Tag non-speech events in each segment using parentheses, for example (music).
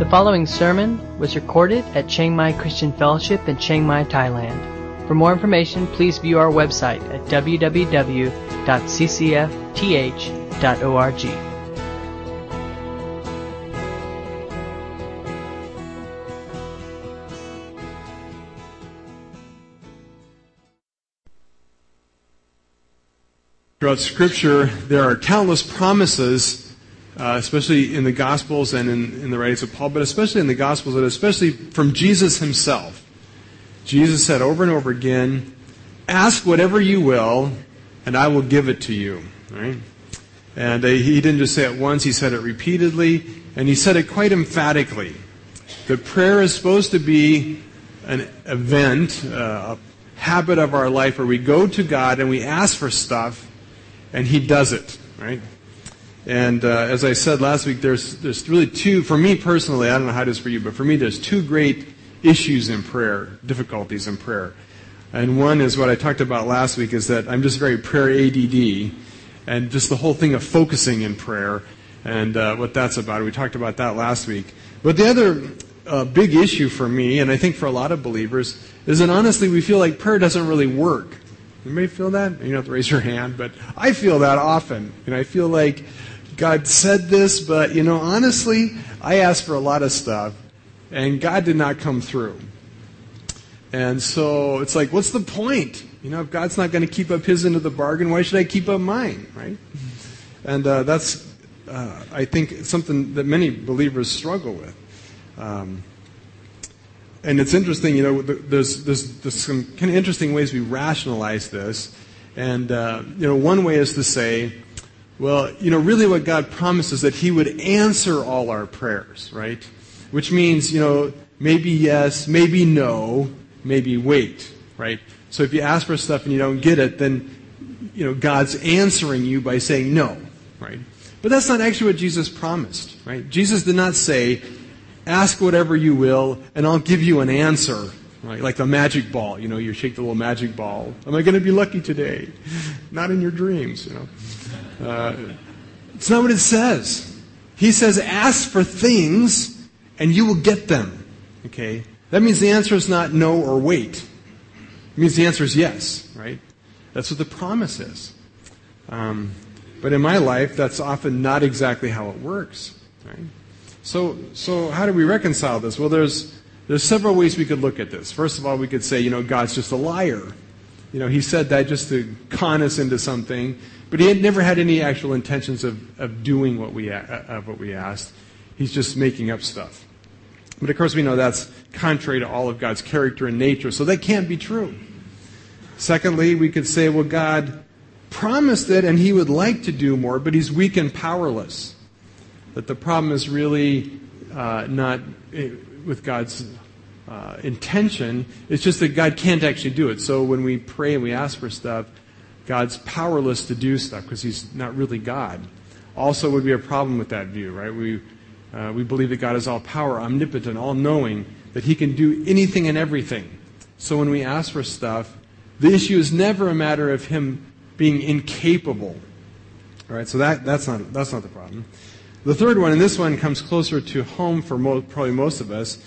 The following sermon was recorded at Chiang Mai Christian Fellowship in Chiang Mai, Thailand. For more information, please view our website at www.ccfth.org. Throughout Scripture, there are countless promises, uh, especially in the Gospels and in, in the writings of Paul, but especially in the Gospels, and especially from Jesus himself. Jesus said over and over again, Ask whatever you will, and I will give it to you. Right? And uh, he didn't just say it once, he said it repeatedly, and he said it quite emphatically. That prayer is supposed to be an event, uh, a habit of our life where we go to God and we ask for stuff, and He does it, right? And uh, as I said last week, there's, there's really two, for me personally, I don't know how it is for you, but for me, there's two great issues in prayer, difficulties in prayer. And one is what I talked about last week is that I'm just very prayer ADD, and just the whole thing of focusing in prayer and uh, what that's about. We talked about that last week. But the other uh, big issue for me, and I think for a lot of believers, is that honestly we feel like prayer doesn't really work. Anybody feel that? You don't have to raise your hand, but I feel that often. And I feel like God said this, but you know, honestly, I asked for a lot of stuff, and God did not come through. And so it's like, what's the point? You know, if God's not going to keep up His end of the bargain, why should I keep up mine, right? And uh, that's, uh, I think, something that many believers struggle with. Um, and it's interesting, you know, there's, there's, there's some kind of interesting ways we rationalize this. And, uh, you know, one way is to say, well, you know, really what God promised is that He would answer all our prayers, right? Which means, you know, maybe yes, maybe no, maybe wait, right? So if you ask for stuff and you don't get it, then, you know, God's answering you by saying no, right? But that's not actually what Jesus promised, right? Jesus did not say, Ask whatever you will, and I'll give you an answer. Right? Like the magic ball. You know, you shake the little magic ball. Am I going to be lucky today? (laughs) Not in your dreams, you know. Uh, it's not what it says. He says, ask for things, and you will get them. Okay? That means the answer is not no or wait. It means the answer is yes, right? That's what the promise is. Um, but in my life, that's often not exactly how it works, right? So, so how do we reconcile this? Well, there's, there's several ways we could look at this. First of all, we could say, you know, God's just a liar. You know, he said that just to con us into something, but he had never had any actual intentions of, of doing what we, uh, of what we asked. He's just making up stuff. But of course, we know that's contrary to all of God's character and nature, so that can't be true. Secondly, we could say, well, God promised it and he would like to do more, but he's weak and powerless that the problem is really uh, not eh, with God's uh, intention. It's just that God can't actually do it. So when we pray and we ask for stuff, God's powerless to do stuff because He's not really God. Also, would be a problem with that view, right? We uh, we believe that God is all power, omnipotent, all knowing, that He can do anything and everything. So when we ask for stuff, the issue is never a matter of Him being incapable. All right, so that, that's, not, that's not the problem. The third one, and this one comes closer to home for mo- probably most of us,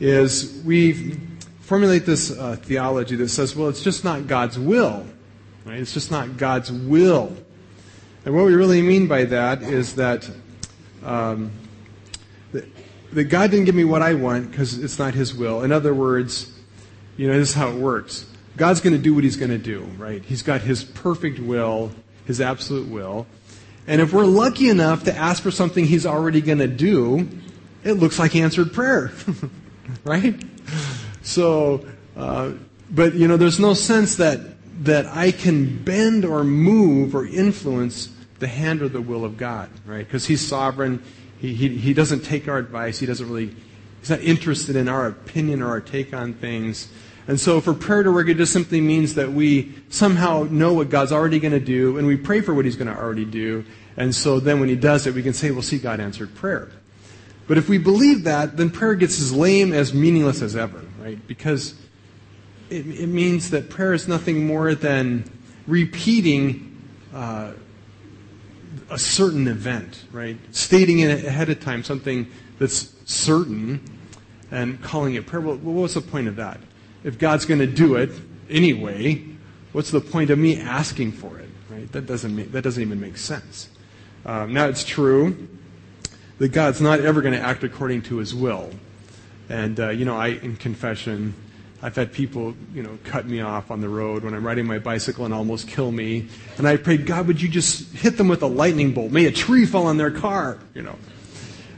is we formulate this uh, theology that says, well, it's just not God's will. Right? It's just not God's will. And what we really mean by that is that, um, that, that God didn't give me what I want because it's not His will. In other words, you know, this is how it works. God's going to do what He's going to do, right? He's got His perfect will, His absolute will. And if we're lucky enough to ask for something he's already going to do, it looks like answered prayer. (laughs) right? So, uh, but you know, there's no sense that, that I can bend or move or influence the hand or the will of God, right? Because he's sovereign. He, he, he doesn't take our advice. He doesn't really, he's not interested in our opinion or our take on things. And so for prayer to work, it just simply means that we somehow know what God's already going to do, and we pray for what He's going to already do. And so then when He does it, we can say, well, see, God answered prayer. But if we believe that, then prayer gets as lame, as meaningless as ever, right? Because it, it means that prayer is nothing more than repeating uh, a certain event, right? Stating it ahead of time, something that's certain and calling it prayer. Well, what's the point of that? If God's going to do it anyway, what's the point of me asking for it? Right? That doesn't make, that doesn't even make sense. Um, now it's true that God's not ever going to act according to His will, and uh, you know, I in confession, I've had people, you know, cut me off on the road when I'm riding my bicycle and almost kill me. And I prayed, God, would you just hit them with a lightning bolt? May a tree fall on their car, you know.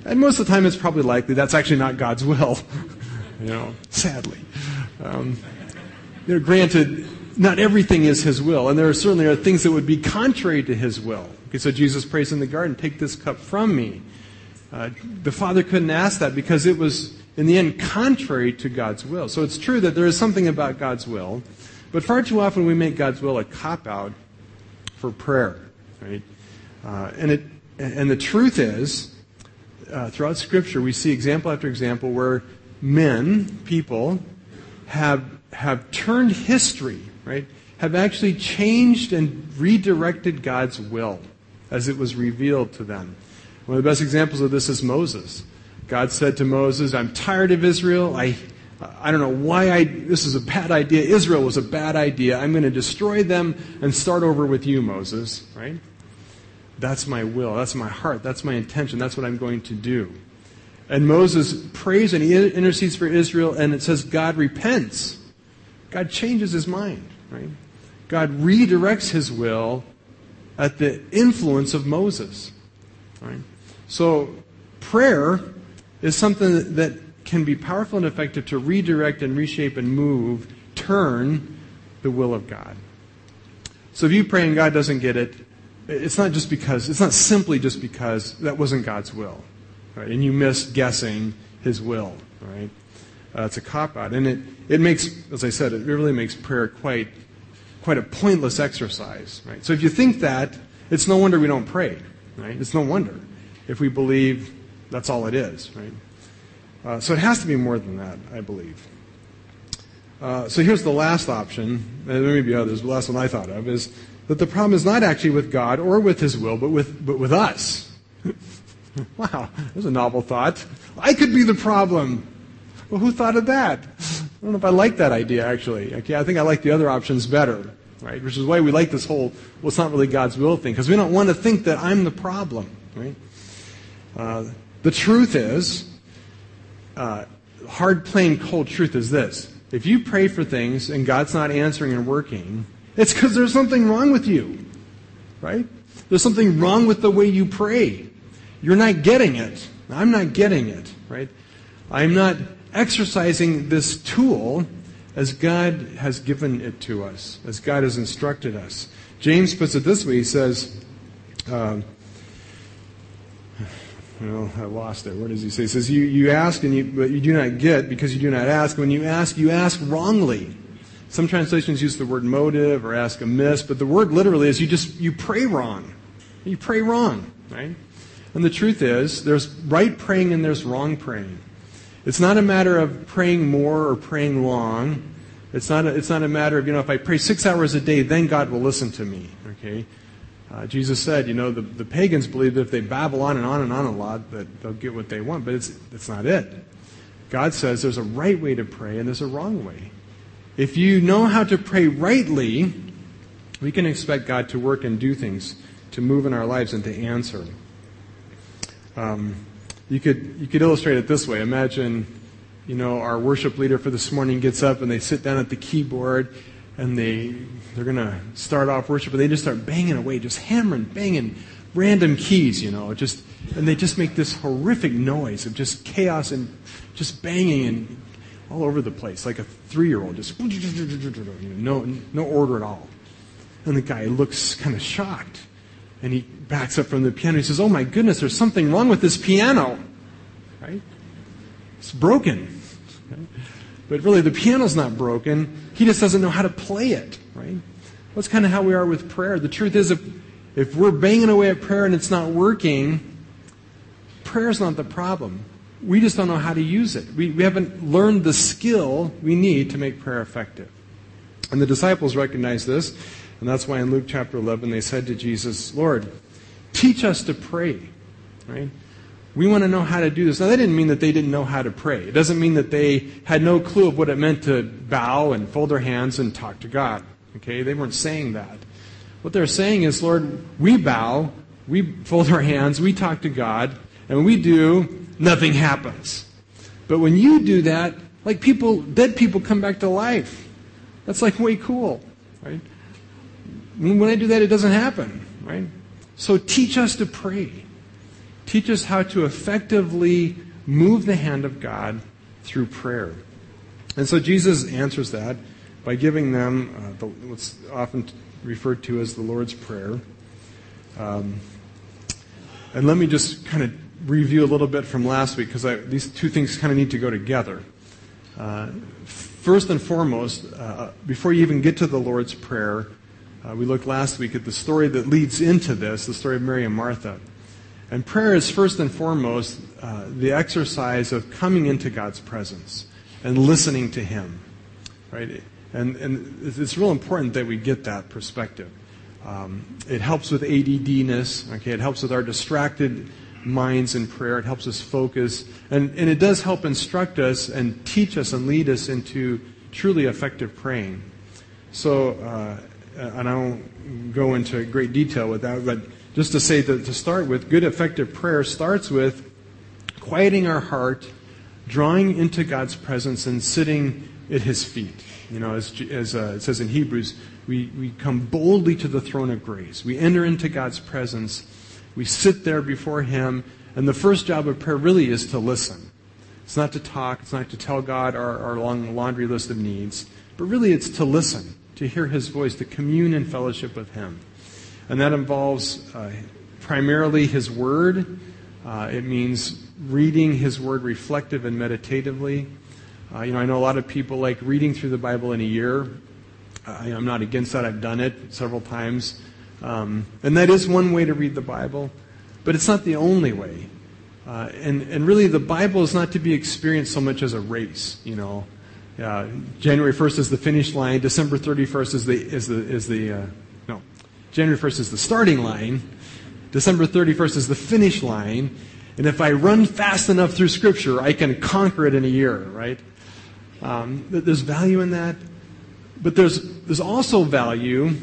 And most of the time it's probably likely that's actually not God's will, (laughs) you know, sadly. Um, you know, granted, not everything is His will, and there are certainly are things that would be contrary to His will. Okay, so Jesus prays in the garden, take this cup from me. Uh, the Father couldn't ask that because it was in the end, contrary to God's will. So it's true that there is something about God's will, but far too often we make God's will a cop out for prayer, right? Uh, and it and the truth is, uh, throughout Scripture, we see example after example where men, people, have have turned history, right? Have actually changed and redirected God's will as it was revealed to them. One of the best examples of this is Moses. God said to Moses, I'm tired of Israel. I, I don't know why I, this is a bad idea. Israel was a bad idea. I'm going to destroy them and start over with you, Moses, right? That's my will. That's my heart. That's my intention. That's what I'm going to do. And Moses prays and he intercedes for Israel, and it says God repents. God changes his mind, right? God redirects his will at the influence of Moses, right? So prayer is something that can be powerful and effective to redirect and reshape and move, turn the will of God. So if you pray and God doesn't get it, it's not just because, it's not simply just because that wasn't God's will. Right? And you missed guessing his will. Right? Uh, it's a cop out. And it, it makes, as I said, it really makes prayer quite, quite a pointless exercise. Right? So if you think that, it's no wonder we don't pray. Right? It's no wonder if we believe that's all it is, right? Uh, so it has to be more than that, I believe. Uh, so here's the last option, and there may be others, but the last one I thought of is that the problem is not actually with God or with His will, but with, but with us. (laughs) wow, there's a novel thought. I could be the problem. Well, who thought of that? I don't know if I like that idea, actually. Okay, I think I like the other options better, right? Which is why we like this whole, well, it's not really God's will thing, because we don't want to think that I'm the problem, right? Uh, the truth is, uh, hard, plain, cold truth is this. If you pray for things and God's not answering and working, it's because there's something wrong with you. Right? There's something wrong with the way you pray. You're not getting it. I'm not getting it. Right? I'm not exercising this tool as God has given it to us, as God has instructed us. James puts it this way he says, uh, well, I lost it. Where does he say? He says, you, you ask, and you, but you do not get because you do not ask. When you ask, you ask wrongly. Some translations use the word motive or ask amiss, but the word literally is you just, you pray wrong. You pray wrong, right? And the truth is, there's right praying and there's wrong praying. It's not a matter of praying more or praying long. It's not a, it's not a matter of, you know, if I pray six hours a day, then God will listen to me, okay? Uh, Jesus said, you know, the, the pagans believe that if they babble on and on and on a lot, that they'll get what they want, but it's, that's not it. God says there's a right way to pray and there's a wrong way. If you know how to pray rightly, we can expect God to work and do things, to move in our lives and to answer. Um, you could you could illustrate it this way. Imagine, you know, our worship leader for this morning gets up and they sit down at the keyboard and they they're to start off worship, but they just start banging away, just hammering, banging random keys, you know, just and they just make this horrific noise of just chaos and just banging and all over the place, like a three-year-old, just no no order at all. And the guy looks kind of shocked, and he backs up from the piano. He says, "Oh my goodness, there's something wrong with this piano, right? It's broken." But really, the piano's not broken. He just doesn't know how to play it, right? That's kind of how we are with prayer. The truth is, if, if we're banging away at prayer and it's not working, prayer's not the problem. We just don't know how to use it. We, we haven't learned the skill we need to make prayer effective. And the disciples recognized this, and that's why in Luke chapter 11 they said to Jesus, Lord, teach us to pray, right? We want to know how to do this. Now, that didn't mean that they didn't know how to pray. It doesn't mean that they had no clue of what it meant to bow and fold their hands and talk to God. Okay? They weren't saying that. What they're saying is, Lord, we bow, we fold our hands, we talk to God, and when we do, nothing happens. But when you do that, like people, dead people come back to life. That's like way cool, right? When I do that, it doesn't happen, right? So teach us to pray. Teach us how to effectively move the hand of God through prayer. And so Jesus answers that by giving them uh, the, what's often referred to as the Lord's Prayer. Um, and let me just kind of review a little bit from last week because these two things kind of need to go together. Uh, first and foremost, uh, before you even get to the Lord's Prayer, uh, we looked last week at the story that leads into this, the story of Mary and Martha. And prayer is first and foremost uh, the exercise of coming into God's presence and listening to Him, right? And, and it's real important that we get that perspective. Um, it helps with ADDness, okay? It helps with our distracted minds in prayer. It helps us focus. And, and it does help instruct us and teach us and lead us into truly effective praying. So, uh, and I won't go into great detail with that, but just to say that to start with, good effective prayer starts with quieting our heart, drawing into God's presence, and sitting at His feet. You know, as, as uh, it says in Hebrews, we, we come boldly to the throne of grace. We enter into God's presence. We sit there before Him. And the first job of prayer really is to listen. It's not to talk, it's not to tell God our, our long laundry list of needs, but really it's to listen, to hear His voice, to commune in fellowship with Him. And that involves uh, primarily His Word. Uh, it means reading His Word reflective and meditatively. Uh, you know, I know a lot of people like reading through the Bible in a year. I, am not against that. I've done it several times. Um, and that is one way to read the Bible, but it's not the only way. Uh, and, and really, the Bible is not to be experienced so much as a race, you know. Uh, January 1st is the finish line. December 31st is the, is the, is the uh, January 1st is the starting line. December 31st is the finish line. And if I run fast enough through Scripture, I can conquer it in a year, right? Um, there's value in that. But there's, there's also value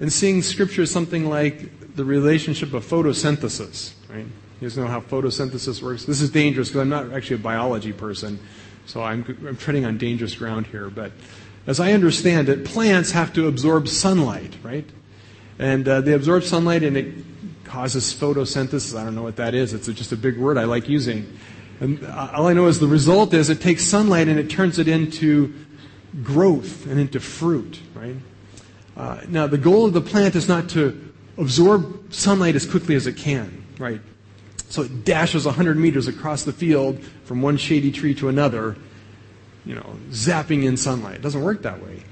in seeing Scripture as something like the relationship of photosynthesis, right? You guys know how photosynthesis works? This is dangerous because I'm not actually a biology person, so I'm, I'm treading on dangerous ground here. But as I understand it, plants have to absorb sunlight, right? And uh, they absorb sunlight and it causes photosynthesis. I don't know what that is. It's just a big word I like using. And uh, all I know is the result is it takes sunlight and it turns it into growth and into fruit, right? Uh, now, the goal of the plant is not to absorb sunlight as quickly as it can, right? So it dashes 100 meters across the field from one shady tree to another, you know, zapping in sunlight. It doesn't work that way.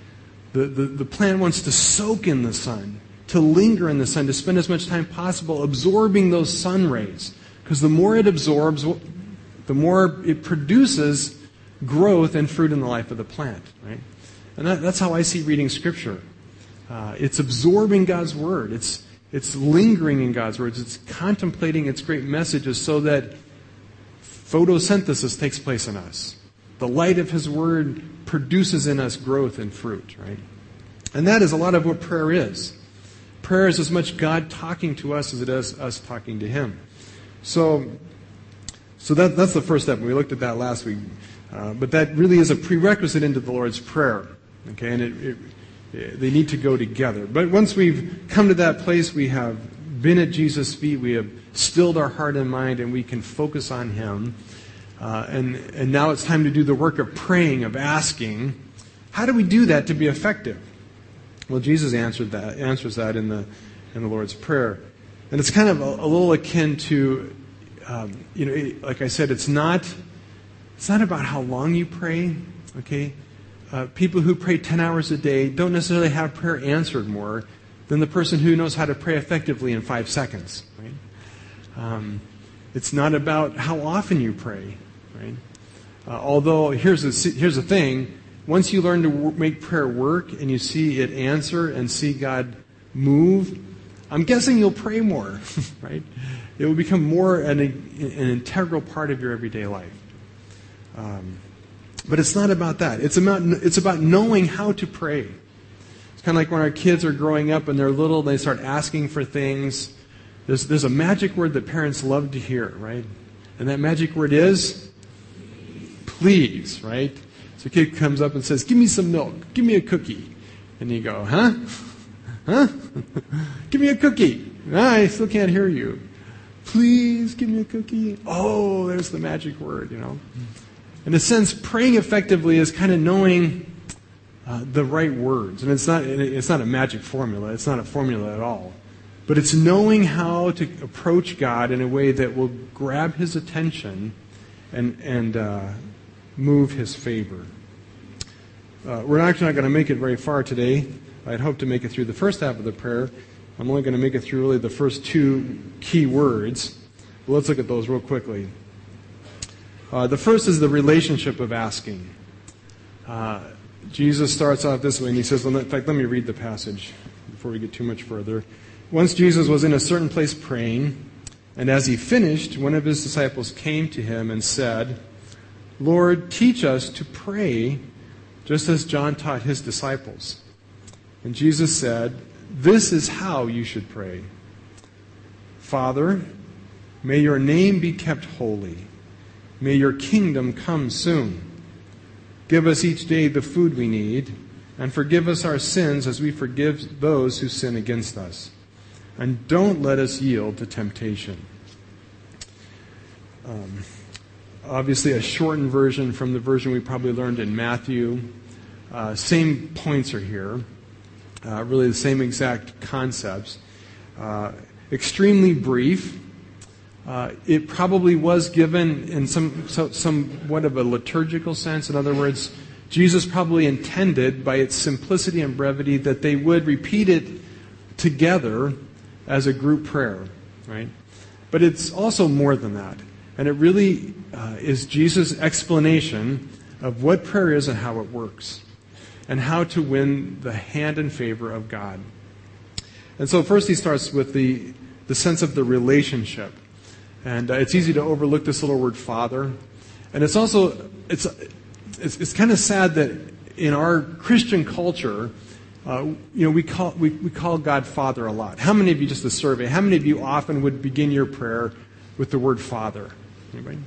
The, the, the plant wants to soak in the sun to linger in the sun, to spend as much time possible absorbing those sun rays. Because the more it absorbs, the more it produces growth and fruit in the life of the plant. Right? And that, that's how I see reading Scripture. Uh, it's absorbing God's Word. It's, it's lingering in God's words. It's contemplating its great messages so that photosynthesis takes place in us. The light of His Word produces in us growth and fruit, right? And that is a lot of what prayer is. Prayer is as much God talking to us as it is us talking to Him. So, so that, that's the first step. We looked at that last week. Uh, but that really is a prerequisite into the Lord's Prayer. Okay, and it, it, they need to go together. But once we've come to that place, we have been at Jesus' feet, we have stilled our heart and mind, and we can focus on Him. Uh, and, and now it's time to do the work of praying, of asking. How do we do that to be effective? Well, Jesus answered that, answers that in the, in the Lord's Prayer. And it's kind of a, a little akin to, um, you know, like I said, it's not, it's not about how long you pray, okay? Uh, people who pray 10 hours a day don't necessarily have prayer answered more than the person who knows how to pray effectively in five seconds, right? Um, it's not about how often you pray, right? Uh, although, here's the, here's the thing once you learn to make prayer work and you see it answer and see God move, I'm guessing you'll pray more, (laughs) right? It will become more an, an integral part of your everyday life. Um, but it's not about that. It's about, it's about knowing how to pray. It's kind of like when our kids are growing up and they're little, they start asking for things. There's, there's a magic word that parents love to hear, right? And that magic word is please, right? So a kid comes up and says, Give me some milk, give me a cookie. And you go, Huh? Huh? (laughs) give me a cookie. I still can't hear you. Please give me a cookie. Oh, there's the magic word, you know. In a sense, praying effectively is kind of knowing uh, the right words. And it's not, it's not a magic formula, it's not a formula at all. But it's knowing how to approach God in a way that will grab his attention and, and uh, move his favor. Uh, we're actually not going to make it very far today. I'd hoped to make it through the first half of the prayer. I'm only going to make it through really the first two key words. let's look at those real quickly. Uh, the first is the relationship of asking. Uh, Jesus starts off this way, and he says, in fact, let me read the passage before we get too much further. Once Jesus was in a certain place praying, and as he finished, one of his disciples came to him and said, Lord, teach us to pray just as John taught his disciples. And Jesus said, This is how you should pray Father, may your name be kept holy. May your kingdom come soon. Give us each day the food we need, and forgive us our sins as we forgive those who sin against us. And don't let us yield to temptation. Um, obviously, a shortened version from the version we probably learned in Matthew. Uh, same points are here, uh, really the same exact concepts. Uh, extremely brief. Uh, it probably was given in some so, somewhat of a liturgical sense. In other words, Jesus probably intended, by its simplicity and brevity, that they would repeat it together as a group prayer, right? But it's also more than that. And it really uh, is Jesus' explanation of what prayer is and how it works, and how to win the hand and favor of God. And so, first, he starts with the, the sense of the relationship. And uh, it's easy to overlook this little word father. And it's also, it's, it's, it's kind of sad that in our Christian culture, uh, you know, we call, we, we call God Father a lot. How many of you, just a survey, how many of you often would begin your prayer with the word Father? Anybody?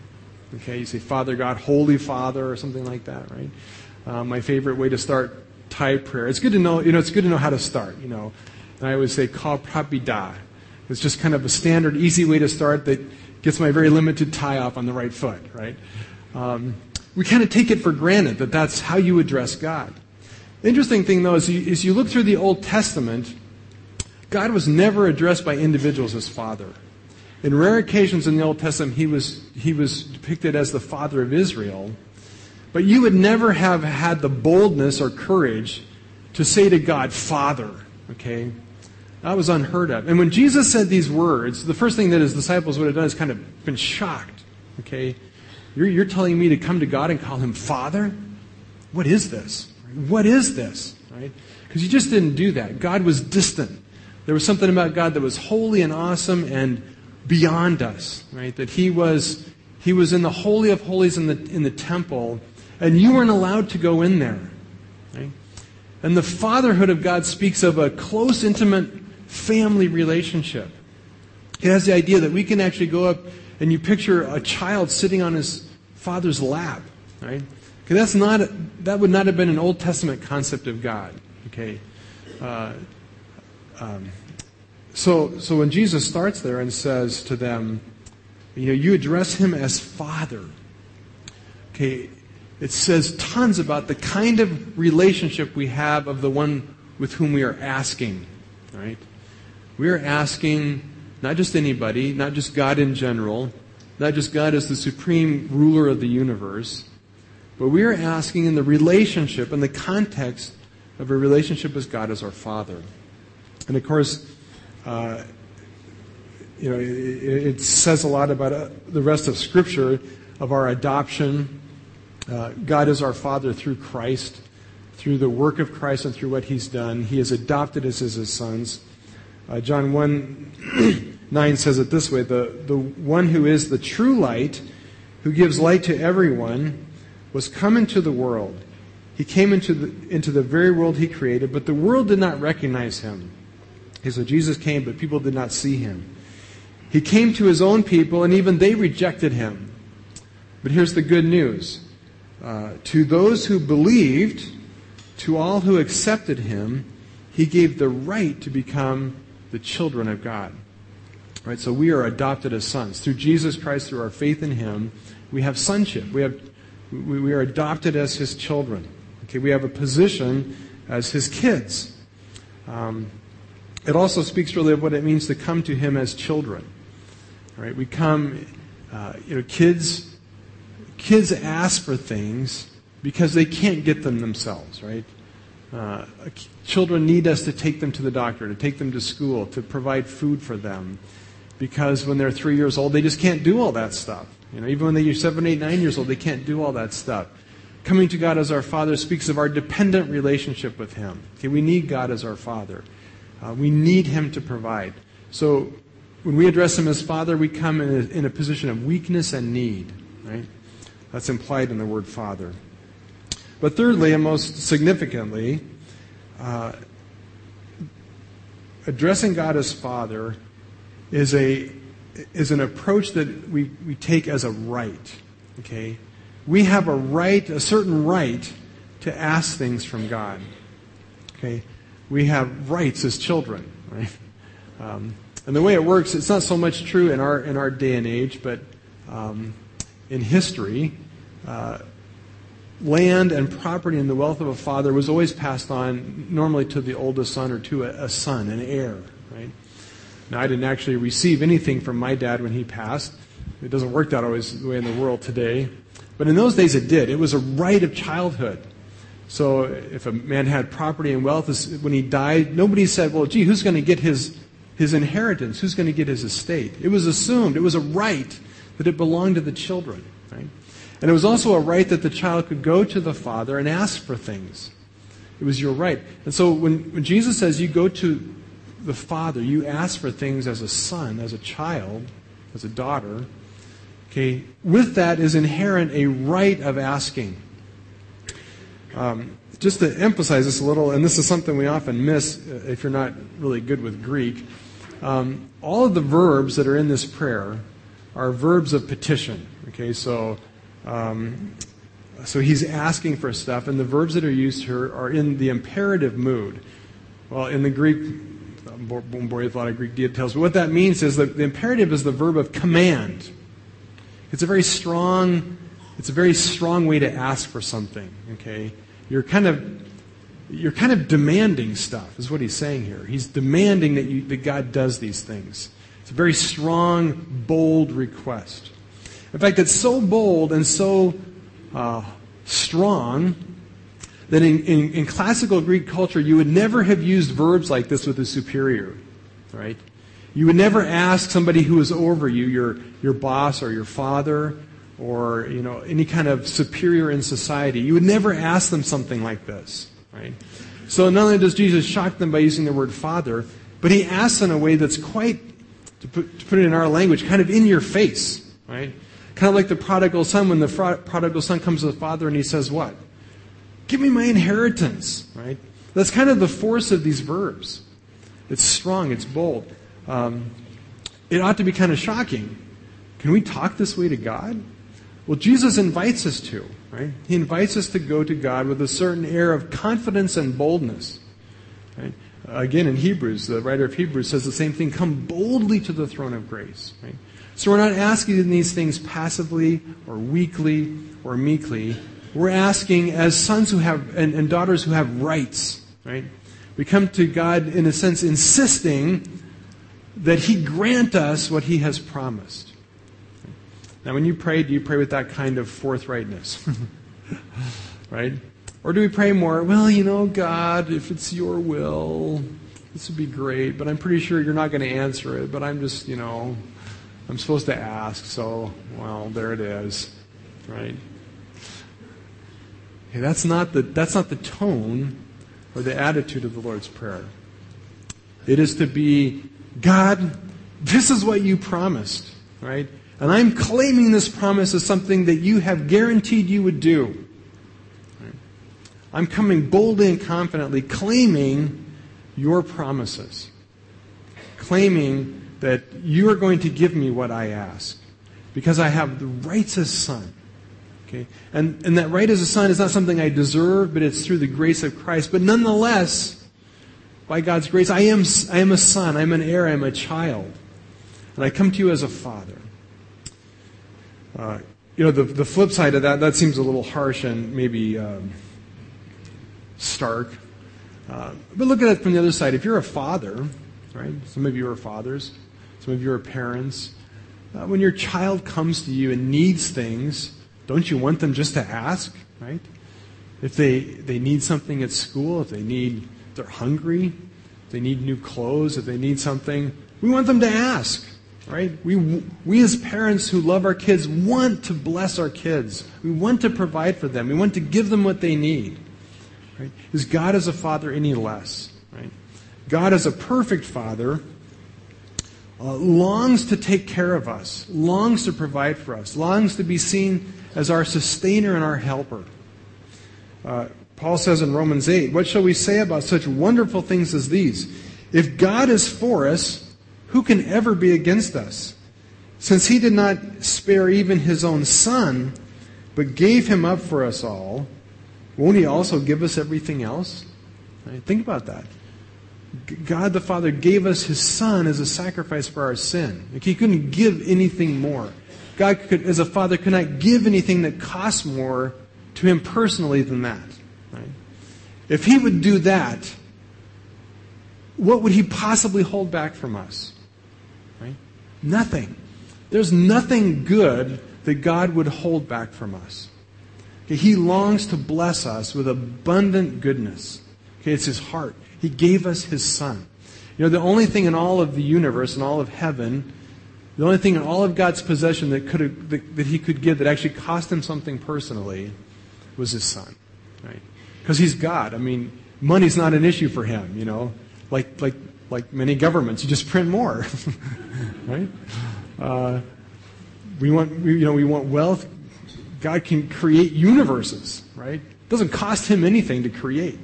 Okay, you say Father God, Holy Father, or something like that, right? Uh, my favorite way to start Thai prayer. It's good to know, you know, it's good to know how to start, you know. And I always say, Ka Prabida. It's just kind of a standard, easy way to start that gets my very limited Thai off on the right foot, right? Um, we kind of take it for granted that that's how you address God. The interesting thing, though, is you, is you look through the Old Testament, God was never addressed by individuals as Father. In rare occasions in the Old Testament, he was, he was depicted as the Father of Israel. But you would never have had the boldness or courage to say to God, Father, okay? That was unheard of. And when Jesus said these words, the first thing that his disciples would have done is kind of been shocked. Okay? You're, you're telling me to come to God and call him Father? What is this? What is this? Right? Because you just didn't do that. God was distant. There was something about God that was holy and awesome and beyond us, right? That he was he was in the holy of holies in the in the temple, and you weren't allowed to go in there. Right? And the fatherhood of God speaks of a close, intimate family relationship. It has the idea that we can actually go up and you picture a child sitting on his father's lap, right? Okay, that's not that would not have been an Old Testament concept of God. Okay, uh, um, so so when Jesus starts there and says to them, you know, you address him as Father. Okay, it says tons about the kind of relationship we have of the one with whom we are asking, right? We are asking not just anybody, not just God in general, not just God as the supreme ruler of the universe, but we are asking in the relationship, in the context of a relationship with God as our Father. And of course, uh, you know, it, it, says a lot about uh, the rest of Scripture of our adoption. Uh, God is our Father through Christ, through the work of Christ and through what He's done. He has adopted us as His sons. Uh, John 1 (clears throat) 9 says it this way the, the one who is the true light, who gives light to everyone, was come into the world. He came into the, into the very world he created, but the world did not recognize him. Okay, so Jesus came, but people did not see him. He came to his own people, and even they rejected him. But here's the good news uh, to those who believed, to all who accepted him, he gave the right to become the children of God. Right? So we are adopted as sons. Through Jesus Christ, through our faith in him, we have sonship. We, have, we, we are adopted as his children. Okay, we have a position as his kids. Um, it also speaks really of what it means to come to him as children. Right? We come, uh, you know, kids, kids ask for things because they can't get them themselves, right? Uh, children need us to take them to the doctor, to take them to school, to provide food for them. Because when they're three years old, they just can't do all that stuff. You know, even when they're seven, eight, nine years old, they can't do all that stuff. Coming to God as our Father speaks of our dependent relationship with Him. Okay, we need God as our Father. Uh, we need Him to provide. So when we address Him as Father, we come in a, in a position of weakness and need. Right? That's implied in the word Father. But thirdly, and most significantly, uh, addressing God as Father is a is an approach that we, we take as a right. Okay? We have a right, a certain right, to ask things from God. Okay? We have rights as children, right? Um, and the way it works, it's not so much true in our in our day and age, but um, in history, uh, land and property and the wealth of a father was always passed on normally to the oldest son or to a, a, son, an heir, right? Now, I didn't actually receive anything from my dad when he passed. It doesn't work that always the way in the world today. But in those days it did. It was a right of childhood. So if a man had property and wealth, when he died, nobody said, well, gee, who's going to get his, his inheritance? Who's going to get his estate? It was assumed. It was a right that it belonged to the children, right? And it was also a right that the child could go to the father and ask for things. It was your right. And so when, when Jesus says you go to the father, you ask for things as a son, as a child, as a daughter, okay, with that is inherent a right of asking. Um, just to emphasize this a little, and this is something we often miss uh, if you're not really good with Greek, um, all of the verbs that are in this prayer are verbs of petition. Okay, so um, so he's asking for stuff, and the verbs that are used here are in the imperative mood. Well, in the Greek, I'm bored with a lot of Greek details, but what that means is that the imperative is the verb of command. It's a very strong, it's a very strong way to ask for something. Okay, you're kind of you're kind of demanding stuff, is what he's saying here. He's demanding that, you, that God does these things. It's a very strong, bold request. In fact, it's so bold and so uh, strong that in, in, in, classical Greek culture, you would never have used verbs like this with a superior, right? You would never ask somebody who is over you, your, your boss or your father, or you know any kind of superior in society. You would never ask them something like this, right? So not only does Jesus shock them by using the word father, but he asks in a way that's quite, to put, to put it in our language, kind of in your face, right? Kind of like the prodigal son when the prodigal son comes to the father and he says, What? Give me my inheritance, right? That's kind of the force of these verbs. It's strong, it's bold. Um, it ought to be kind of shocking. Can we talk this way to God? Well, Jesus invites us to, right? He invites us to go to God with a certain air of confidence and boldness. Right? Again, in Hebrews, the writer of Hebrews says the same thing come boldly to the throne of grace. Right? So we're not asking these things passively or weakly or meekly. We're asking as sons who have and, and daughters who have rights, right? We come to God in a sense insisting that He grant us what He has promised. Now, when you pray, do you pray with that kind of forthrightness? (laughs) right? Or do we pray more, well, you know, God, if it's your will, this would be great, but I'm pretty sure you're not going to answer it, but I'm just, you know, I'm supposed to ask, so, well, there it is, right? Okay, that's not the, that's not the tone or the attitude of the Lord's Prayer. It is to be, God, this is what you promised, right? And I'm claiming this promise as something that you have guaranteed you would do. I'm coming boldly and confidently claiming your promises, claiming that you are going to give me what I ask because I have the rights as a son. Okay? And, and that right as a son is not something I deserve, but it's through the grace of Christ. But nonetheless, by God's grace, I am, I am a son, I'm an heir, I'm a child. And I come to you as a father. Uh, you know, the, the flip side of that, that seems a little harsh and maybe um, stark. Uh, but look at it from the other side. If you're a father, right? Some of you are fathers, some of you are parents. Uh, when your child comes to you and needs things, don't you want them just to ask, right? If they, they need something at school, if they need, they're hungry, if they need new clothes, if they need something, we want them to ask, right? We, we as parents who love our kids want to bless our kids. We want to provide for them. We want to give them what they need. Right? Is God as a father any less? Right? God as a perfect father uh, longs to take care of us, longs to provide for us, longs to be seen as our sustainer and our helper. Uh, Paul says in Romans 8, What shall we say about such wonderful things as these? If God is for us, who can ever be against us? Since he did not spare even his own son, but gave him up for us all, won't he also give us everything else? Right? Think about that. God the Father gave us his Son as a sacrifice for our sin. Like he couldn't give anything more. God, could, as a Father, could not give anything that costs more to him personally than that. Right? If he would do that, what would he possibly hold back from us? Right? Nothing. There's nothing good that God would hold back from us. Okay, he longs to bless us with abundant goodness. Okay, it's his heart. He gave us His Son. You know, the only thing in all of the universe and all of heaven, the only thing in all of God's possession that, could have, that, that He could give that actually cost Him something personally was His Son. Right? Because He's God. I mean, money's not an issue for Him, you know. Like, like, like many governments, you just print more. (laughs) right? Uh, we want, you know, we want wealth. God can create universes, right? It doesn't cost him anything to create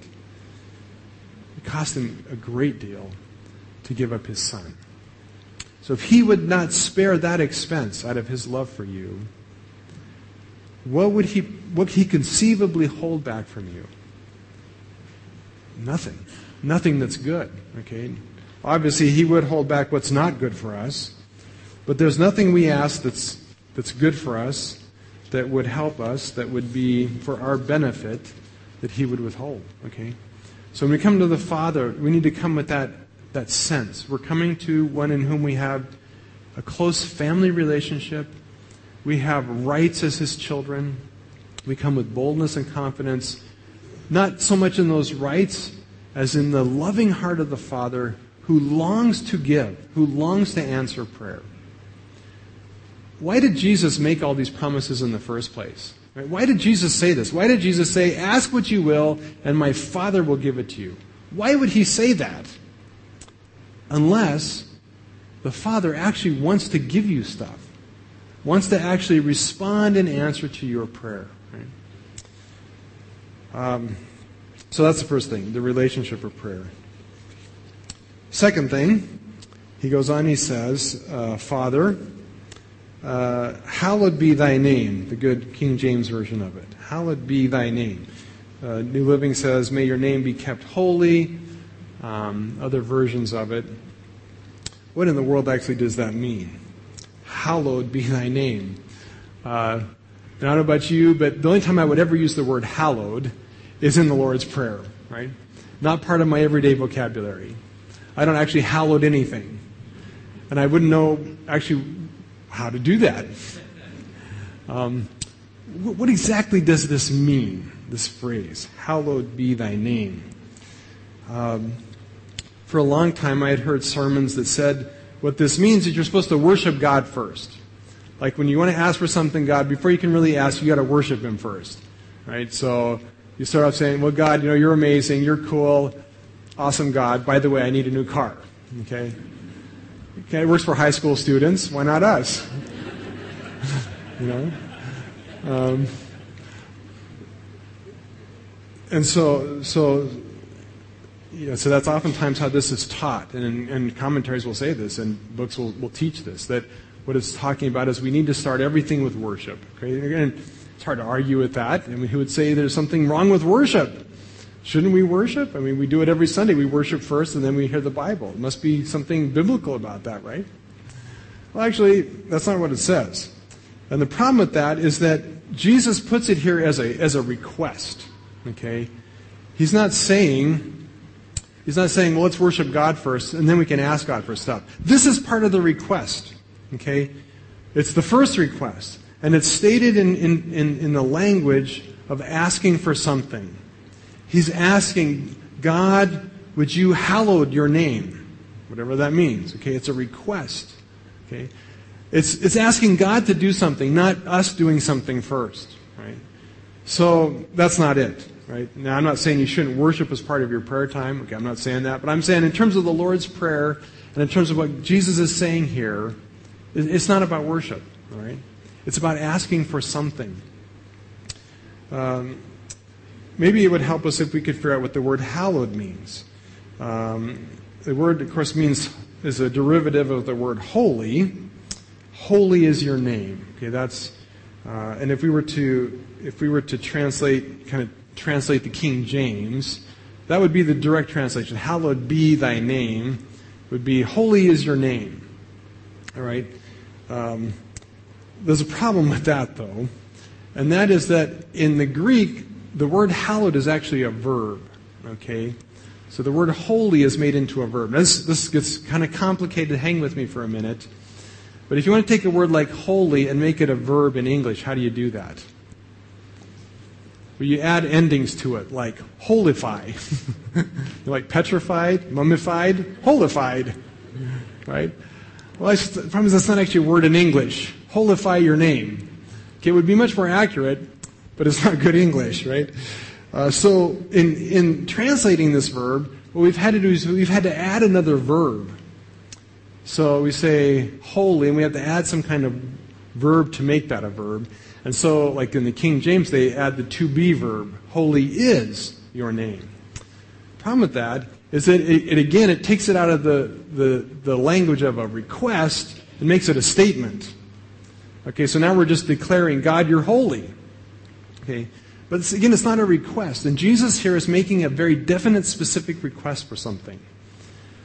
It cost him a great deal to give up his son. So if he would not spare that expense out of his love for you, what would he what could he conceivably hold back from you? Nothing. Nothing that's good. Okay? Obviously he would hold back what's not good for us. But there's nothing we ask that's that's good for us, that would help us, that would be for our benefit, that he would withhold. Okay? So when we come to the Father, we need to come with that, that sense. We're coming to one in whom we have a close family relationship. We have rights as his children. We come with boldness and confidence, not so much in those rights as in the loving heart of the Father who longs to give, who longs to answer prayer. Why did Jesus make all these promises in the first place? Why did Jesus say this? Why did Jesus say, Ask what you will, and my Father will give it to you? Why would he say that? Unless the Father actually wants to give you stuff, wants to actually respond in answer to your prayer. Right? Um, so that's the first thing, the relationship of prayer. Second thing, he goes on, he says, uh, Father, uh, hallowed be thy name, the good King James version of it. Hallowed be thy name. Uh, New Living says, may your name be kept holy. Um, other versions of it. What in the world actually does that mean? Hallowed be thy name. Uh, I don't know about you, but the only time I would ever use the word hallowed is in the Lord's Prayer, right? Not part of my everyday vocabulary. I don't actually hallowed anything. And I wouldn't know actually how to do that. Um, what exactly does this mean, this phrase, hallowed be thy name? Um, for a long time, I had heard sermons that said what this means is you're supposed to worship God first. Like when you want to ask for something, God, before you can really ask, you got to worship Him first. Right? So you start off saying, Well, God, you know, you're amazing, you're cool, awesome God. By the way, I need a new car. Okay? Okay, it works for high school students. Why not us? (laughs) you know? Um, and so, so, yeah, so that's oftentimes how this is taught, and, and commentaries will say this, and books will, will teach this, that what it's talking about is we need to start everything with worship. Okay? Again, it's hard to argue with that. I mean, who would say there's something wrong with worship? Shouldn't we worship? I mean, we do it every Sunday. We worship first and then we hear the Bible. It must be something biblical about that, right? Well, actually, that's not what it says. And the problem with that is that Jesus puts it here as a, as a request. Okay? He's not saying, he's not saying, well, let's worship God first and then we can ask God for stuff. This is part of the request. Okay? It's the first request. And it's stated in, in, in, in the language of asking for something. He's asking, God, would you hallowed your name? Whatever that means. Okay? It's a request. Okay? It's, it's asking God to do something, not us doing something first. Right? So that's not it. Right? Now, I'm not saying you shouldn't worship as part of your prayer time. Okay, I'm not saying that. But I'm saying in terms of the Lord's Prayer and in terms of what Jesus is saying here, it's not about worship. Right? It's about asking for something. Um, maybe it would help us if we could figure out what the word hallowed means. Um, the word, of course, means is a derivative of the word holy. Holy is your name. Okay, that's uh, and if we were to if we were to translate kind of translate the King James, that would be the direct translation. Hallowed be thy name would be holy is your name. All right. Um, there's a problem with that though, and that is that in the Greek the word hallowed is actually a verb. Okay. So the word holy is made into a verb. This, this gets kind of complicated. Hang with me for a minute. But if you want to take a word like holy and make it a verb in English, how do you do that? Well, you add endings to it, like holify. (laughs) like petrified, mummified, holified. Right? Well, the problem is that's not actually a word in English. Holify your name. Okay, it would be much more accurate, but it's not good English, right? Uh, so in, in translating this verb, what we've had to do is we've had to add another verb. So we say holy, and we have to add some kind of verb to make that a verb. And so, like in the King James, they add the to be verb. Holy is your name. Problem with that is that it, it, again it takes it out of the, the, the language of a request and makes it a statement. Okay, so now we're just declaring, God, you're holy. Okay, but it's, again, it's not a request. And Jesus here is making a very definite, specific request for something.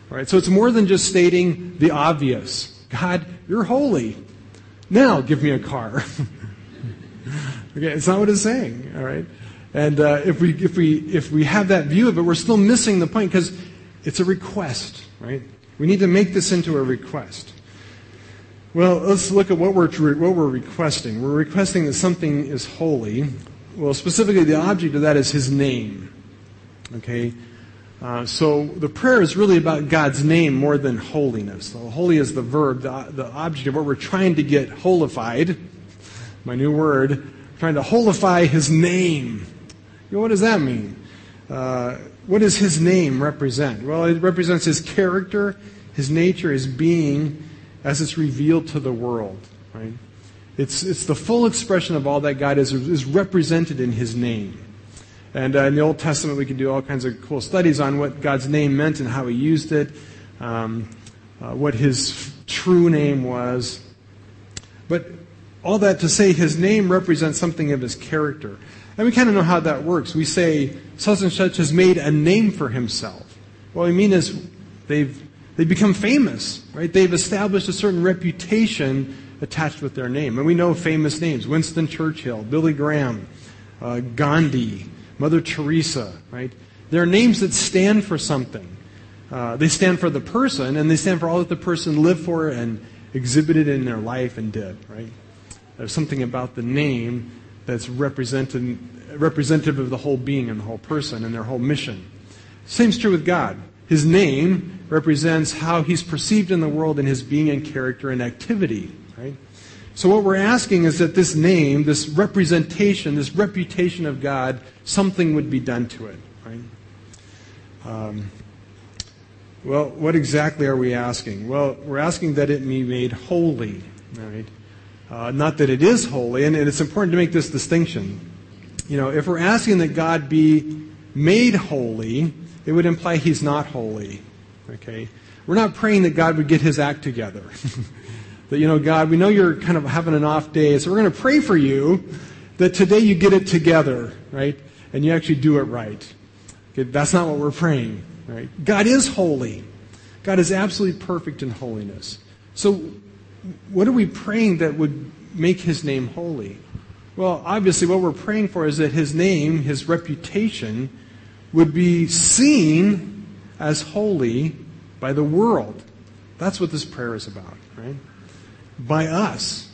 Right, so it's more than just stating the obvious. God, you're holy. Now give me a car. (laughs) okay, it's not what it's saying. All right, and uh, if we if we if we have that view of it, we're still missing the point because it's a request. Right? We need to make this into a request. Well, let's look at what we're what we're requesting. We're requesting that something is holy. Well, specifically, the object of that is His name. Okay? Uh, so the prayer is really about God's name more than holiness. So holy is the verb, the, the object of what we're trying to get holified. My new word. Trying to holify His name. You know, what does that mean? Uh, what does His name represent? Well, it represents His character, His nature, His being, as it's revealed to the world. Right? It's, it's the full expression of all that God is, is represented in His name. And uh, in the Old Testament, we can do all kinds of cool studies on what God's name meant and how He used it, um, uh, what His true name was. But all that to say, His name represents something of His character. And we kind of know how that works. We say, such and such has made a name for himself. What we mean is they've, they've become famous, right? They've established a certain reputation attached with their name. And we know famous names Winston Churchill, Billy Graham, uh, Gandhi, Mother Teresa, right? They're names that stand for something. Uh, they stand for the person, and they stand for all that the person lived for and exhibited in their life and did, right? There's something about the name that's represented, representative of the whole being and the whole person and their whole mission. Same's true with God. His name represents how he's perceived in the world in his being and character and activity. So what we're asking is that this name, this representation, this reputation of God, something would be done to it. Right? Um, Well, what exactly are we asking? Well, we're asking that it be made holy, right? Uh, not that it is holy, and, and it's important to make this distinction. You know, if we're asking that God be made holy, it would imply he's not holy. Okay? We're not praying that God would get his act together. (laughs) that, you know, God, we know you're kind of having an off day, so we're going to pray for you that today you get it together, right? And you actually do it right. Okay? That's not what we're praying, right? God is holy. God is absolutely perfect in holiness. So, what are we praying that would make his name holy? Well, obviously, what we're praying for is that his name, his reputation, would be seen as holy by the world. That's what this prayer is about, right? By us,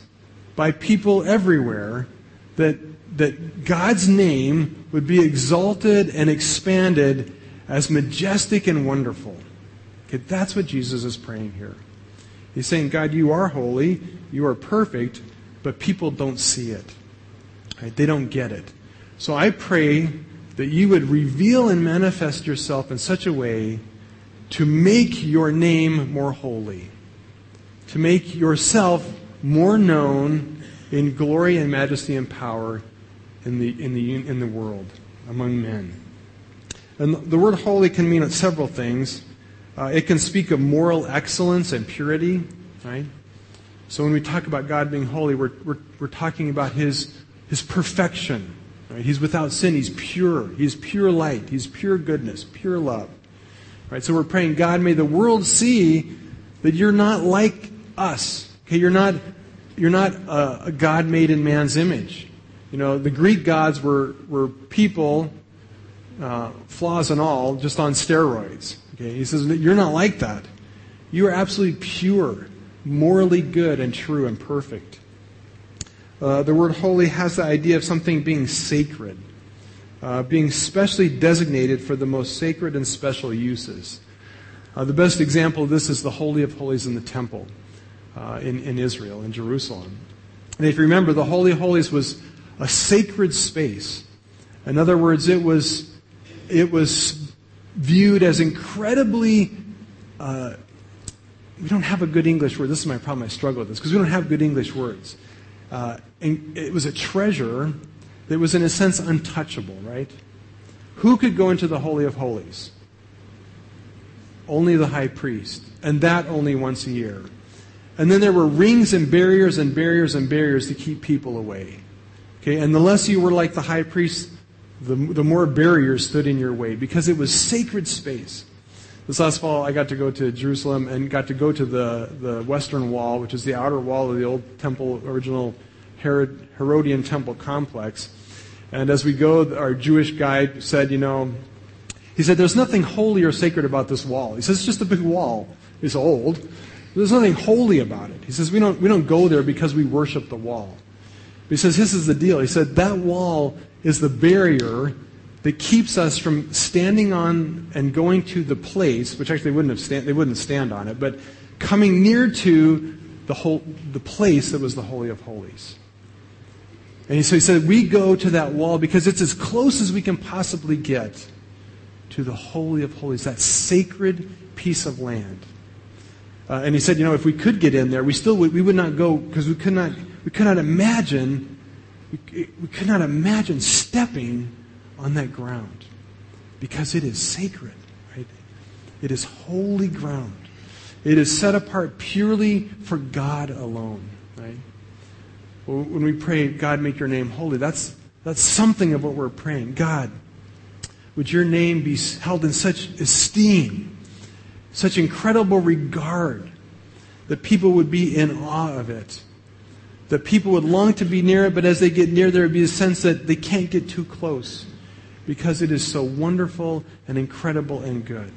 by people everywhere, that, that God's name would be exalted and expanded as majestic and wonderful. Okay, that's what Jesus is praying here. He's saying, God, you are holy, you are perfect, but people don't see it. Right? They don't get it. So I pray that you would reveal and manifest yourself in such a way to make your name more holy, to make yourself more known in glory and majesty and power in the, in the, in the world, among men. And the word holy can mean several things. Uh, it can speak of moral excellence and purity, right? So when we talk about God being holy, we're, we're, we're talking about his, his perfection, Right? He's without sin. He's pure. He's pure light. He's pure goodness, pure love. Right? So we're praying, God, may the world see that you're not like us. Okay, you're not, you're not a, a God made in man's image. You know, the Greek gods were, were people, uh, flaws and all, just on steroids. Okay, he says, you're not like that. You are absolutely pure, morally good and true and perfect. Uh, the word holy has the idea of something being sacred, uh, being specially designated for the most sacred and special uses. Uh, the best example of this is the Holy of Holies in the temple uh, in, in Israel, in Jerusalem. And if you remember, the Holy of Holies was a sacred space. In other words, it was, it was viewed as incredibly uh, we don't have a good English word. This is my problem. I struggle with this because we don't have good English words. Uh, and it was a treasure that was, in a sense, untouchable, right? Who could go into the Holy of Holies? Only the high priest, and that only once a year. And then there were rings and barriers and barriers and barriers to keep people away. Okay, and the less you were like the high priest, the, the more barriers stood in your way because it was sacred space. This last fall, I got to go to Jerusalem and got to go to the, the Western Wall, which is the outer wall of the old temple, original Herod, Herodian temple complex. And as we go, our Jewish guide said, you know, he said, there's nothing holy or sacred about this wall. He says, it's just a big wall. It's old. There's nothing holy about it. He says, we don't, we don't go there because we worship the wall. He says, this is the deal. He said, that wall is the barrier that keeps us from standing on and going to the place, which actually wouldn't have stand, they wouldn't stand on it, but coming near to the whole, the place that was the Holy of Holies. And so he said, we go to that wall because it's as close as we can possibly get to the Holy of Holies, that sacred piece of land. Uh, and he said, you know, if we could get in there, we still would, we would not go because we could not, we could not imagine, we, we could not imagine stepping on that ground because it is sacred, right? It is holy ground. It is set apart purely for God alone, right? When we pray, God, make your name holy, that's, that's something of what we're praying. God, would your name be held in such esteem, such incredible regard, that people would be in awe of it? That people would long to be near it, but as they get near, there would be a sense that they can't get too close because it is so wonderful and incredible and good.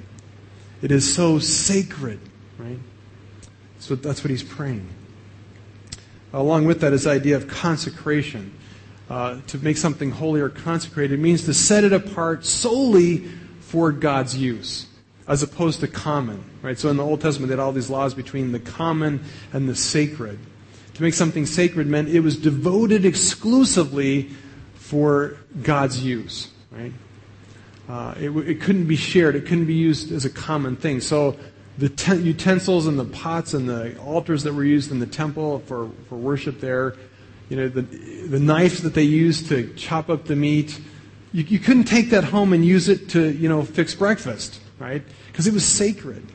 It is so sacred, right? So that's what he's praying. Along with that is the idea of consecration. Uh, to make something holy or consecrated means to set it apart solely for God's use, as opposed to common. Right? So in the Old Testament, they had all these laws between the common and the sacred. To make something sacred meant it was devoted exclusively for God's use. Right? Uh, it, it, couldn't be shared. It couldn't be used as a common thing. So the ten- utensils and the pots and the altars that were used in the temple for, for worship there, you know, the, the knives that they used to chop up the meat, you, you couldn't take that home and use it to, you know, fix breakfast, right? Because it was sacred,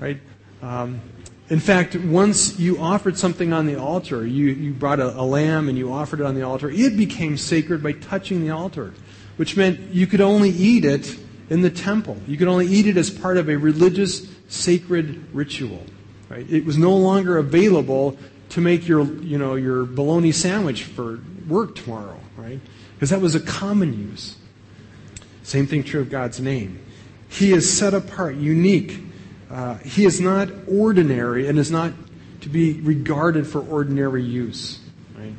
right? Um, in fact, once you offered something on the altar, you, you brought a, a lamb and you offered it on the altar, it became sacred by touching the altar, which meant you could only eat it in the temple. You could only eat it as part of a religious, sacred ritual. Right? It was no longer available to make your, you know, your bologna sandwich for work tomorrow, right? Because that was a common use. Same thing true of God's name. He is set apart, unique, uh, he is not ordinary and is not to be regarded for ordinary use. Right?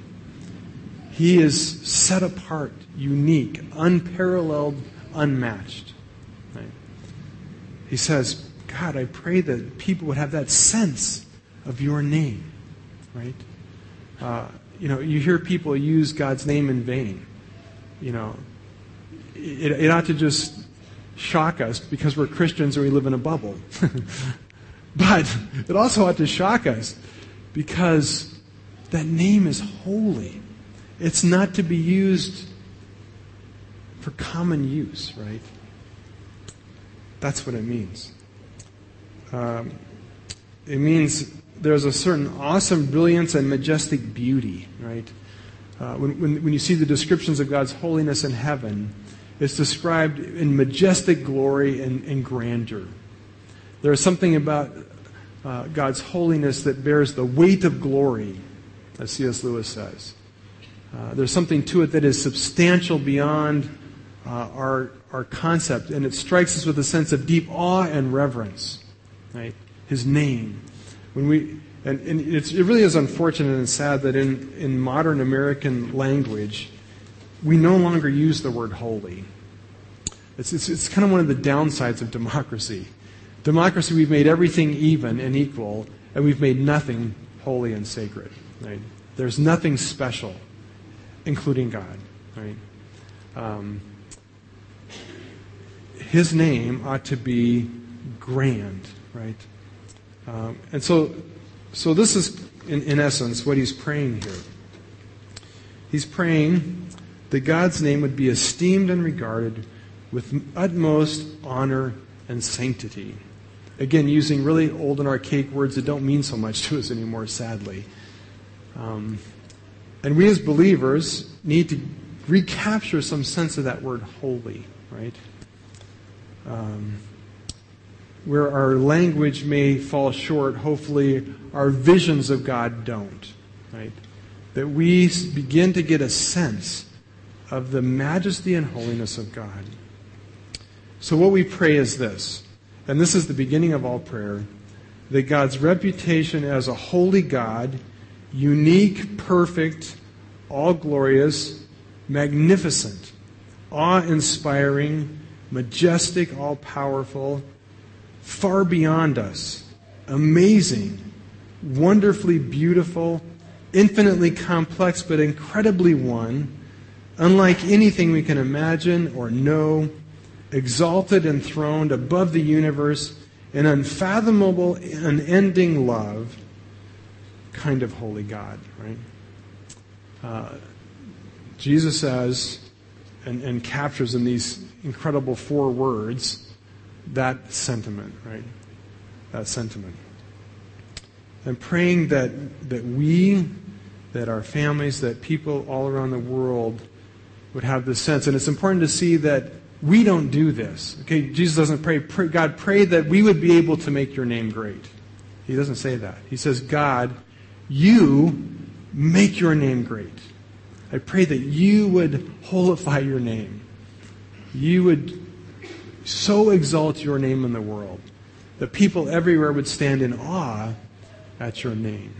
He is set apart, unique, unparalleled, unmatched. Right? He says, God, I pray that people would have that sense of your name. Right? Uh, you know, you hear people use God's name in vain. You know, it, it ought to just shock us because we're Christians and we live in a bubble. (laughs) but it also ought to shock us because that name is holy. It's not to be used for common use, right? That's what it means. Um, it means there's a certain awesome brilliance and majestic beauty, right? Uh, when, when, when you see the descriptions of God's holiness in heaven, is described in majestic glory and, and grandeur. There is something about uh, God's holiness that bears the weight of glory, as C.S. Lewis says. Uh, there's something to it that is substantial beyond uh, our, our concept, and it strikes us with a sense of deep awe and reverence. Right? His name. When we, and, and it really is unfortunate and sad that in, in modern American language, we no longer use the word holy. It's, it's, it's kind of one of the downsides of democracy. Democracy, we've made everything even and equal, and we've made nothing holy and sacred. Right? There's nothing special, including God. Right? Um, his name ought to be grand, right? Um, and so, so this is, in, in essence, what he's praying here. He's praying that God's name would be esteemed and regarded with utmost honor and sanctity. Again, using really old and archaic words that don't mean so much (laughs) to us anymore, sadly. Um, and we as believers need to recapture some sense of that word holy, right? Um, where our language may fall short, hopefully our visions of God don't, right? That we begin to get a sense of the majesty and holiness of God. So, what we pray is this, and this is the beginning of all prayer that God's reputation as a holy God, unique, perfect, all glorious, magnificent, awe inspiring, majestic, all powerful, far beyond us, amazing, wonderfully beautiful, infinitely complex, but incredibly one unlike anything we can imagine or know, exalted and throned above the universe, an unfathomable, unending love, kind of holy God, right? Uh, Jesus says, and, and captures in these incredible four words, that sentiment, right? That sentiment. And praying that, that we, that our families, that people all around the world would have this sense. And it's important to see that we don't do this. Okay, Jesus doesn't pray, pray, God, pray that we would be able to make your name great. He doesn't say that. He says, God, you make your name great. I pray that you would holify your name. You would so exalt your name in the world that people everywhere would stand in awe at your name.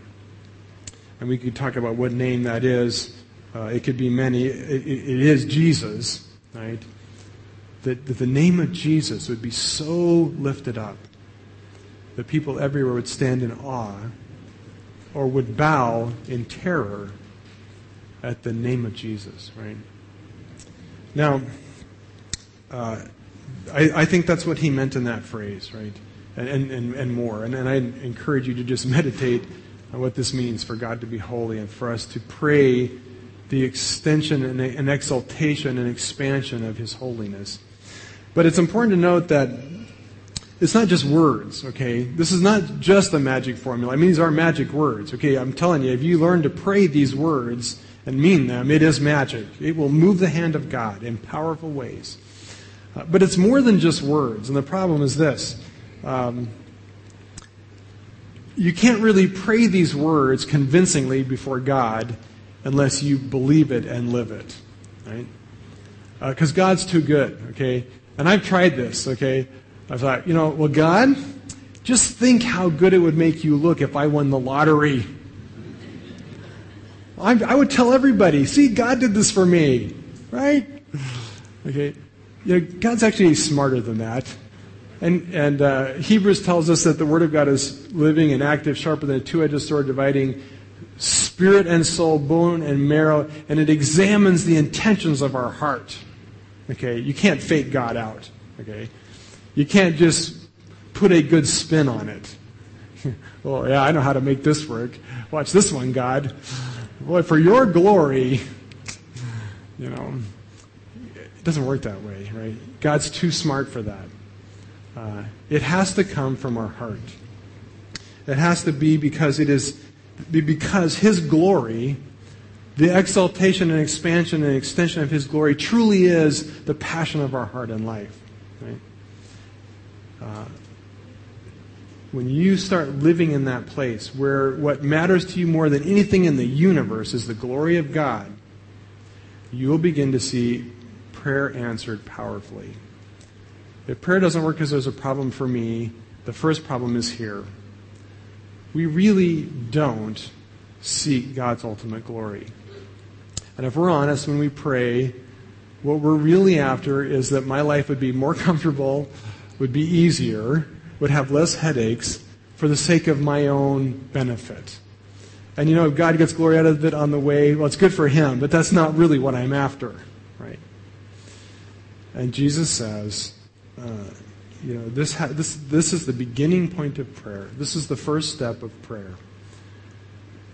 And we could talk about what name that is uh, it could be many. It, it is Jesus, right? That, that the name of Jesus would be so lifted up that people everywhere would stand in awe or would bow in terror at the name of Jesus, right? Now, uh, I, I think that's what he meant in that phrase, right? And, and, and, and more. And, and I encourage you to just (laughs) meditate on what this means for God to be holy and for us to pray the extension and, and exaltation and expansion of his holiness. But it's important to note that it's not just words, okay? This is not just a magic formula. I mean, these are magic words, okay? I'm telling you, if you learn to pray these words and mean them, it is magic. It will move the hand of God in powerful ways. Uh, but it's more than just words, and the problem is this. Um, you can't really pray these words convincingly before God unless you believe it and live it, right? Because uh, God's too good, okay? And I've tried this, okay? I thought, you know, well, God, just think how good it would make you look if I won the lottery. I, I would tell everybody, see, God did this for me, right? Okay. You know, God's actually smarter than that. And, and uh, Hebrews tells us that the Word of God is living and active, sharper than a two edged sword, dividing spirit and soul, bone and marrow, and it examines the intentions of our heart. Okay? You can't fake God out. Okay? You can't just put a good spin on it. well, (laughs) yeah, I know how to make this work. Watch this one, God. Boy, for your glory, (laughs) you know, it doesn't work that way, right? God's too smart for that. Uh, it has to come from our heart. It has to be because it is because His glory, the exaltation and expansion and extension of His glory, truly is the passion of our heart and life. Right? Uh, when you start living in that place where what matters to you more than anything in the universe is the glory of God, you will begin to see prayer answered powerfully. If prayer doesn't work because there's a problem for me, the first problem is here. We really don't seek God's ultimate glory. And if we're honest, when we pray, what we're really after is that my life would be more (laughs) comfortable, would be easier, would have less headaches for the sake of my own benefit. And you know, if God gets glory out of it on the way, well, it's good for him, but that's not really what I'm after, right? And Jesus says, uh, you know, this, ha- this, this is the beginning point of prayer. This is the first step of prayer.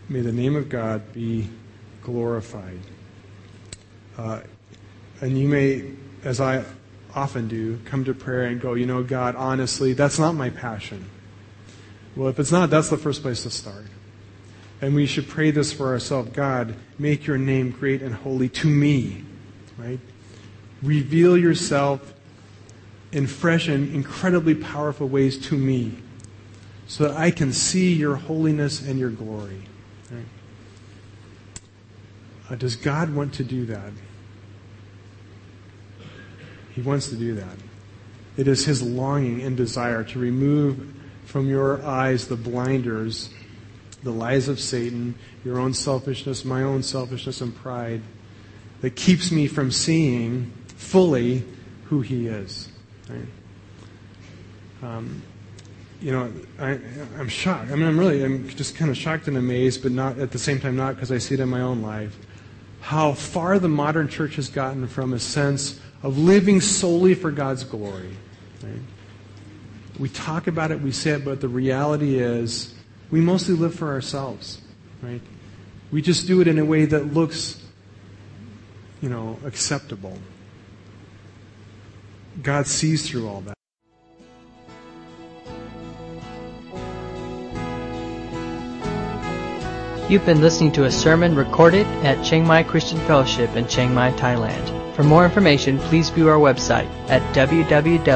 May the name of God be glorified. Uh, and you may, as I often do, come to prayer and go, you know, God, honestly, that's not my passion. Well, if it's not, that's the first place to start. And we should pray this for ourselves God, make your name great and holy to me. Right? Reveal yourself in fresh and incredibly powerful ways to me so that I can see your holiness and your glory. Right? Uh, does God want to do that? He wants to do that. It is his longing and desire to remove from your eyes the blinders, the lies of Satan, your own selfishness, my own selfishness and pride that keeps me from seeing fully who he is. Um, you know, I, am shocked. I mean, I'm really, I'm just kind of shocked and amazed, but not at the same time, not because I see it in my own life, how far the modern church has gotten from a sense of living solely for God's glory. Right? We talk about it, we say it, but the reality is we mostly live for ourselves. Right? We just do it in a way that looks, you know, acceptable. God sees through all that. You've been listening to a sermon recorded at Chiang Mai Christian Fellowship in Chiang Mai, Thailand. For more information, please view our website at www.ccfth.org.